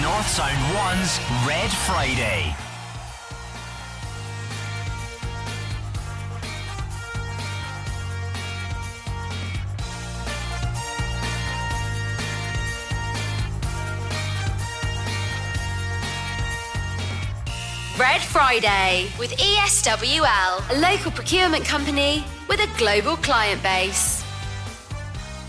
Northsound 1's Red Friday. Red Friday with ESWL, a local procurement company with a global client base.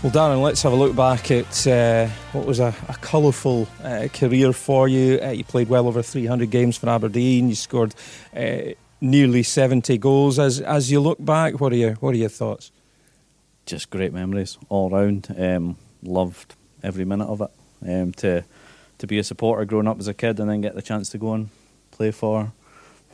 Well, Darren, let's have a look back at uh, what was a, a colourful uh, career for you. Uh, you played well over 300 games for Aberdeen. You scored uh, nearly 70 goals. As as you look back, what are your what are your thoughts? Just great memories all round. Um, loved every minute of it. Um, to to be a supporter growing up as a kid and then get the chance to go and play for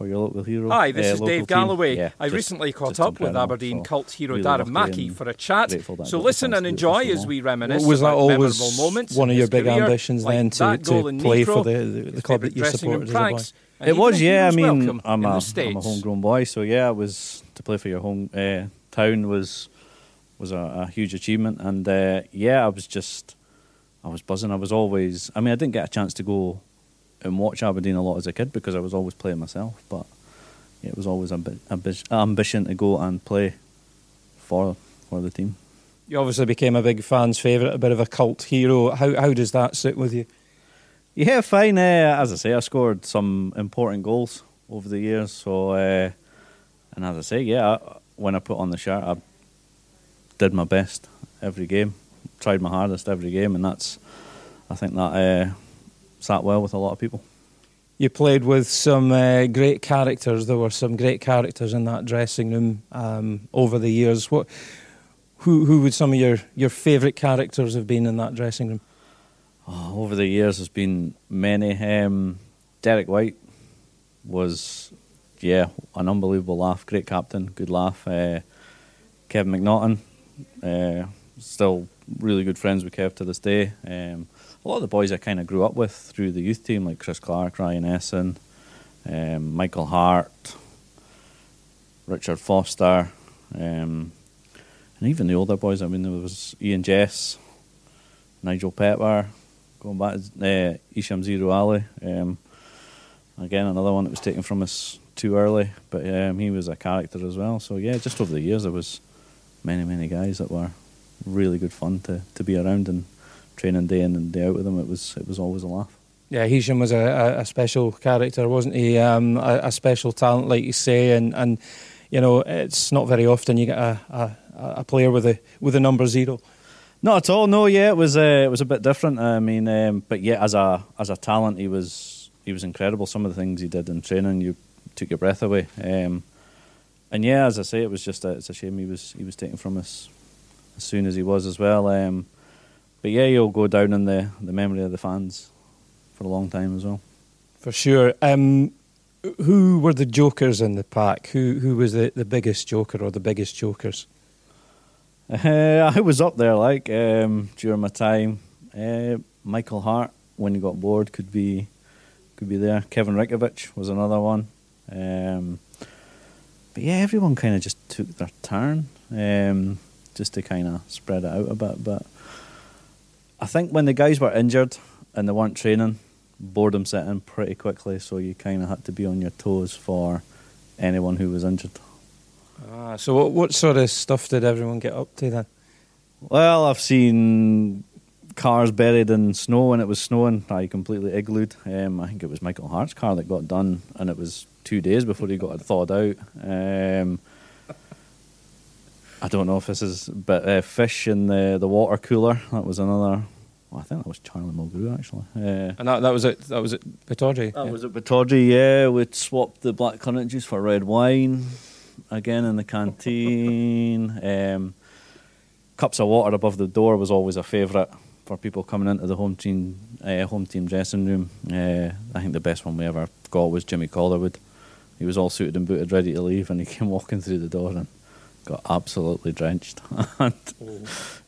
for your local hero. Hi, this uh, is Dave. Galloway. Yeah, I just- recently caught just up with. Aberdeen So, cult hero really Darren lucky Mackie for a chat. grateful that I So listen and to do it enjoy for as so we long. reminisce was that always memorable moments one of your big career, ambitions like then to, to in play for the, the, the club that you dressing supported as a boy? pranks, and It was, yeah. I mean, I'm in a, the I'm a homegrown boy, so yeah, it was to play for your home uh, town was was a, a huge achievement, and uh, yeah, I was just I was buzzing. I was always. I mean, I didn't get a chance to go and watch Aberdeen a lot as a kid because I was always playing myself, but it was always ambi- ambi- ambition to go and play for for the team. You obviously became a big fan's favourite, a bit of a cult hero. How how does that sit with you? Yeah, fine. Uh, as I say, I scored some important goals over the years. So, uh, and as I say, yeah, I- when I put on the shirt, I did my best every game, tried my hardest every game, and that's, I think that uh, sat well with a lot of people. You played with some uh, great characters. There were some great characters in that dressing room um, over the years. What, who, who would some of your, your favourite characters have been in that dressing room? Oh, over the years, there's been many. Um, Derek Whyte was, yeah, an unbelievable laugh. Great captain, good laugh. Uh, Kevin McNaughton, uh, still really good friends with Kev to this day. Um, a lot of the boys I kind of grew up with through the youth team, like Chris Clark, Ryan Esson, um, Michael Hart, Richard Foster, um, and even the older boys. I mean, there was Ian Jess, Nigel Pepper, going back to uh, Hicham Zerouali. Um, again, another one that was taken from us too early, but um, he was a character as well. So yeah, just over the years, there was many, many guys that were really good fun to, to be around and training day in and day out with him, It was it was always a laugh. Yeah, Hicham was a, a, special character, wasn't he? Um, a, a special talent, like you say, and, and you know it's not very often you get a, a, a player with a with a number zero. Not at all. No, yeah, it was uh, it was a bit different. I mean, um, but yeah, as a as a talent, he was he was incredible. Some of the things he did in training, you took your breath away. Um, and yeah, as I say, it was just a, it's a shame he was he was taken from us as soon as he was as well. Um, but yeah, he'll go down in the the memory of the fans for a long time as well. For sure. Um, who were the jokers in the pack? Who who was the, the biggest joker or the biggest jokers? Uh, I was up there like um, during my time. Uh, Michael Hart, when he got bored, could be could be there. Kevin Rikovich was another one. Um, but yeah, everyone kind of just took their turn, um, just to kind of spread it out a bit. But I think when the guys were injured and they weren't training, boredom set in pretty quickly. So you kind of had to be on your toes for anyone who was injured. Ah, so what, what sort of stuff did everyone get up to then? Well, I've seen cars buried in snow when it was snowing. I completely iglooed. Um, I think it was Michael Hart's car that got done, and it was two days before he got it thawed out. Um, I don't know if this is, but uh, fish in the the water cooler. That was another. Well, I think that was Charlie Mulgrew actually. Uh, And that, that was it. That was it. Pittodrie. that was at Pittodrie, yeah. We'd swapped the black currant juice for red wine again in the canteen. Um, cups of water above the door was always a favourite for people coming into the home team uh, home team dressing room. Uh, I think the best one we ever got was Jimmy Calderwood. He was all suited and booted, ready to leave, and he came walking through the door and got absolutely drenched. and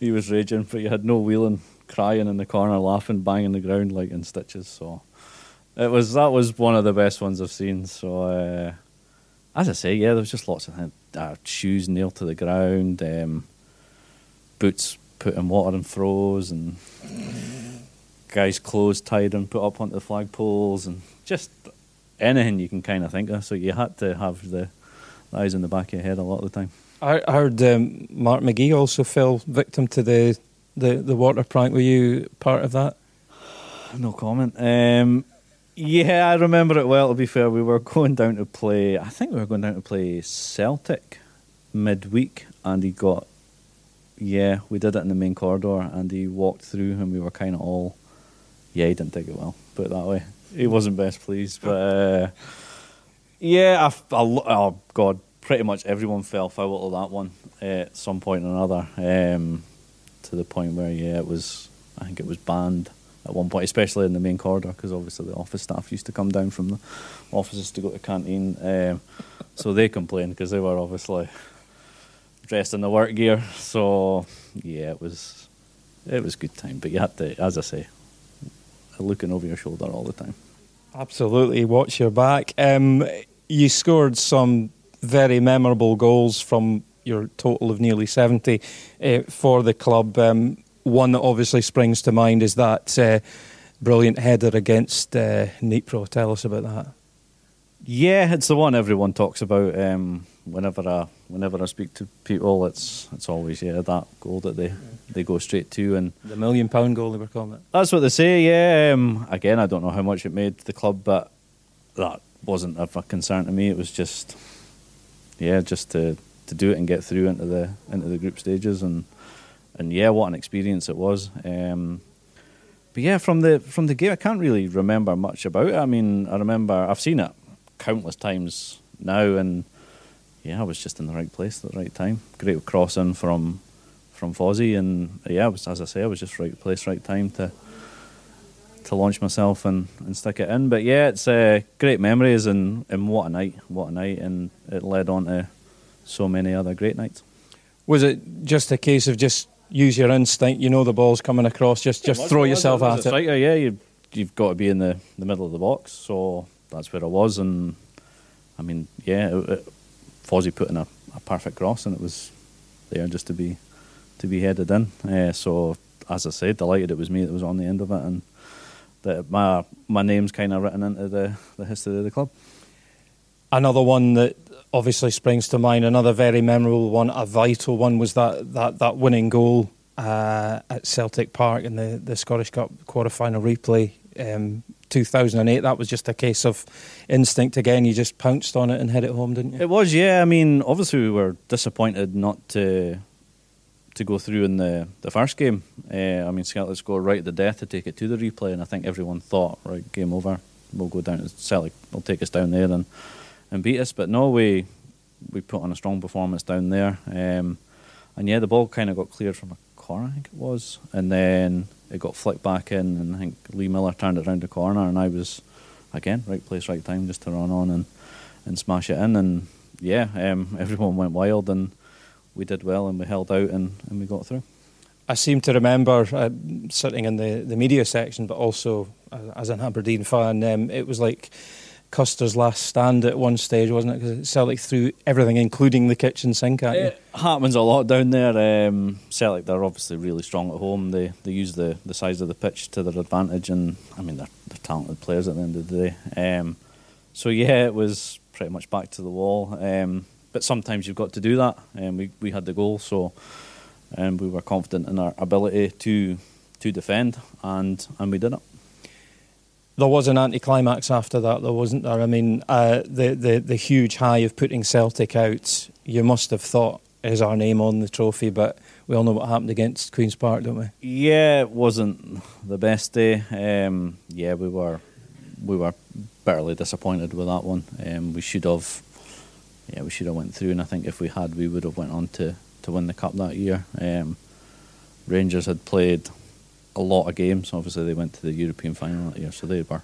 he was raging, but he had no wheeling, crying in the corner, laughing, banging the ground like in stitches. So it was that was one of the best ones I've seen. So uh, as I say, yeah, there was just lots of things. Uh, shoes nailed to the ground, um, boots put in water and froze, and guys' clothes tied and put up onto the flagpoles, and just anything you can kind of think of. So you had to have the eyes in the back of your head a lot of the time. I heard um, Mark McGhee also fell victim to the, the, the water prank. Were you part of that? No comment. Um, yeah, I remember it well. To be fair, we were going down to play. I think we were going down to play Celtic midweek, and he got. Yeah, we did it in the main corridor, and he walked through, and we were kind of all. Yeah, he didn't take it well. Put it that way. He wasn't best pleased, but uh, yeah, I, I, oh god, pretty much everyone fell foul of that one at some point or another. Um, to the point where yeah, it was. I think it was banned at one point, especially in the main corridor, because obviously the office staff used to come down from the offices to go to canteen. Um, so they complained because they were obviously dressed in the work gear. So yeah, it was it was good time. But you had to, as I say, looking over your shoulder all the time. Absolutely, watch your back. Um, you scored some very memorable goals from your total of nearly 70 uh, for the club. Um, one that obviously springs to mind is that uh, brilliant header against uh, Dnipro. Tell us about that. Yeah, it's the one everyone talks about. Um, whenever I whenever I speak to people, it's it's always yeah that goal that they, they go straight to and the million pound goal they were calling it. That's what they say. Yeah. Um, again, I don't know how much it made the club, but that wasn't of a concern to me. It was just yeah, just to to do it and get through into the into the group stages and and yeah, what an experience it was. Um, but yeah, from the from the game, I can't really remember much about it. I mean, I remember I've seen it countless times now, and yeah, I was just in the right place at the right time. Great crossing from from Fozzie, and yeah, was, as I say, I was just right place, right time to to launch myself and, and stick it in. But yeah, it's uh, great memories, and, and what a night, what a night, and it led on to so many other great nights. Was it just a case of just use your instinct? You know the ball's coming across, just just throw yourself at it. Striker, yeah, you, you've got to be in the, the middle of the box, so that's where I was, and I mean, yeah, it, it, Fozzie put in a, a, perfect cross, and it was there just to be to be headed in. Uh, so as I said, delighted it was me that was on the end of it, and that my my name's kind of written into the, the history of the club. Another one that obviously springs to mind, another very memorable one, a vital one, was that that, that winning goal uh, at Celtic Park in the, the Scottish Cup quarter final replay. Um, 2008, that was just a case of instinct again. You just pounced on it and hit it home, didn't you? It was, yeah. I mean, obviously we were disappointed not to to go through in the, the first game. Uh, I mean, Celtic scored right at the death to take it to the replay, and I think everyone thought, right, game over. We'll go down to Celtic. Will take us down there and and beat us. But no, we we put on a strong performance down there. Um, and yeah, the ball kind of got cleared from a corner, I think it was, and then it got flicked back in, and I think Lee Miller turned it around the corner, and I was again right place, right time, just to run on and and smash it in, and yeah, um, everyone went wild, and we did well, and we held out, and, and we got through. I seem to remember uh, sitting in the, the media section, but also uh, as an Aberdeen fan, um, it was like Custer's last stand at one stage, wasn't it? Because Celtic threw everything, including the kitchen sink at you. It happens a lot down there. Um, Celtic, they're obviously really strong at home. They they use the, the size of the pitch to their advantage, and I mean they're, they're talented players at the end of the day. Um, so yeah, it was pretty much back to the wall. Um, but sometimes you've got to do that, and we we had the goal, so and we were confident in our ability to to defend, and and we did it there was an anticlimax after that, though, wasn't there? I mean, uh, the, the the huge high of putting Celtic out. You must have thought, "Is our name on the trophy?" But we all know what happened against Queens Park, don't we? Yeah, it wasn't the best day. Um, yeah, we were we were bitterly disappointed with that one. Um, we should have, yeah, we should have went through, and I think if we had, we would have went on to to win the cup that year. Um, Rangers had played a lot of games. Obviously, they went to the European final that year, so they were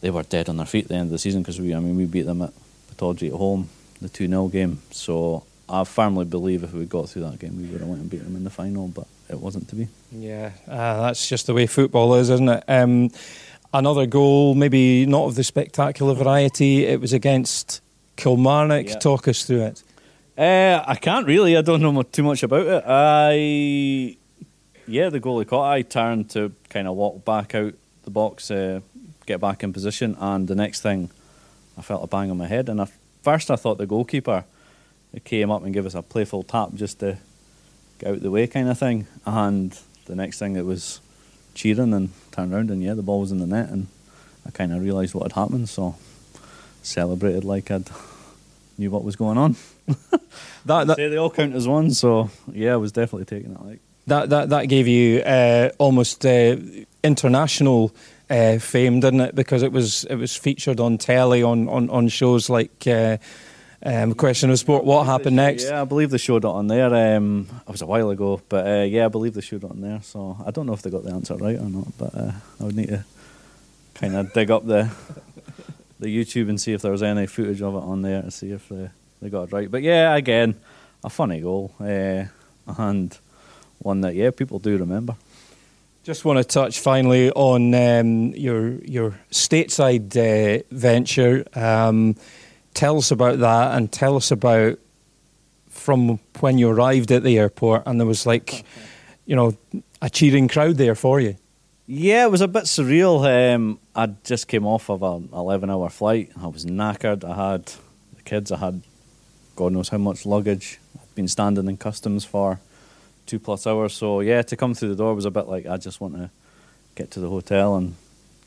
they were dead on their feet at the end of the season because we, I mean, we beat them at Pittodrie at home, the two 0 game. So I firmly believe if we got through that game, we would have went and beat them in the final, but it wasn't to be. Yeah, uh, that's just the way football is, isn't it? Um, another goal, maybe not of the spectacular variety. It was against Kilmarnock. Yeah. Talk us through it. Uh, I can't really. I don't know too much about it. I yeah, the goalie caught. I turned to kind of walk back out the box, uh, get back in position, and the next thing, I felt a bang on my head. And I, first, I thought the goalkeeper came up and gave us a playful tap just to get out the way, kind of thing. And the next thing, it was cheering and turned around, and yeah, the ball was in the net, and I kind of realised what had happened. So celebrated like I'd knew what was going on. That, that, they all count as one, so yeah, I was definitely taking it like. that, that, that gave you uh, almost uh, international uh, fame, didn't it? Because it was it was featured on telly on, on, on shows like uh, um, Question of Sport. What happened next? Yeah, I believe they showed it on there. Um, it was a while ago, but uh, yeah, I believe they showed it on there. So I don't know if they got the answer right or not, but uh, I would need to kind of dig up the the YouTube and see if there was any footage of it on there to see if they, they got it right. But yeah, again, a funny goal uh, and one that yeah people do remember. Just want to touch finally on um, your your stateside uh, venture. Um, tell us about that, and tell us about from when you arrived at the airport, and there was like, you know, a cheering crowd there for you. Yeah, it was a bit surreal. Um, I just came off of an 11 hour flight. I was knackered. I had the kids, I had God knows how much luggage. I'd been standing in customs for two plus hours. So, yeah, to come through the door was a bit like I just want to get to the hotel and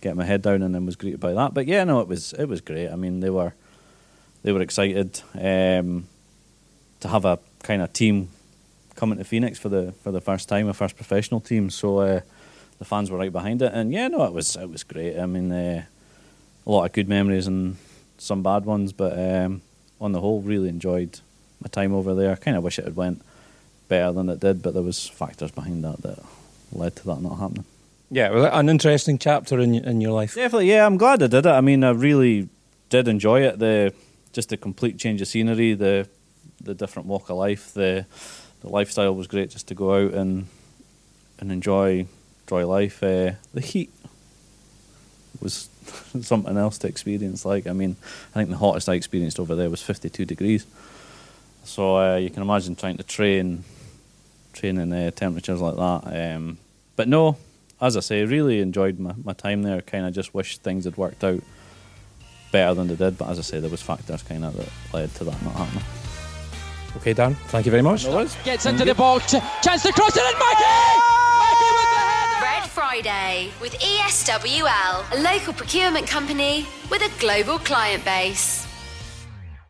get my head down and then was greeted by that. But yeah, no, it was it was great. I mean, they were they were excited um, to have a kind of team coming to Phoenix for the for the first time, a first professional team. So uh, the fans were right behind it, and yeah, no, it was it was great. I mean, uh, a lot of good memories and some bad ones, but um, on the whole, really enjoyed my time over there. I kind of wish it had went better than it did, but there was factors behind that that led to that not happening. Yeah, well, an interesting chapter in in your life. Definitely, yeah. I'm glad I did it. I mean, I really did enjoy it. The just the complete change of scenery, the the different walk of life, the the lifestyle was great. Just to go out and and enjoy enjoy life. Uh, the heat was something else to experience. Like, I mean, I think the hottest I experienced over there was 52 degrees. So uh, you can imagine trying to train train in uh, temperatures like that. Um, but no, as I say, really enjoyed my, my time there. Kind of just wish things had worked out better than they did. But as I say, there was factors kind of that led to that not happening. Okay, Dan, thank you very much. Gets into the box. Chance to cross it, and Mikey! Mikey with the header! Red Friday with ESWL, a local procurement company with a global client base.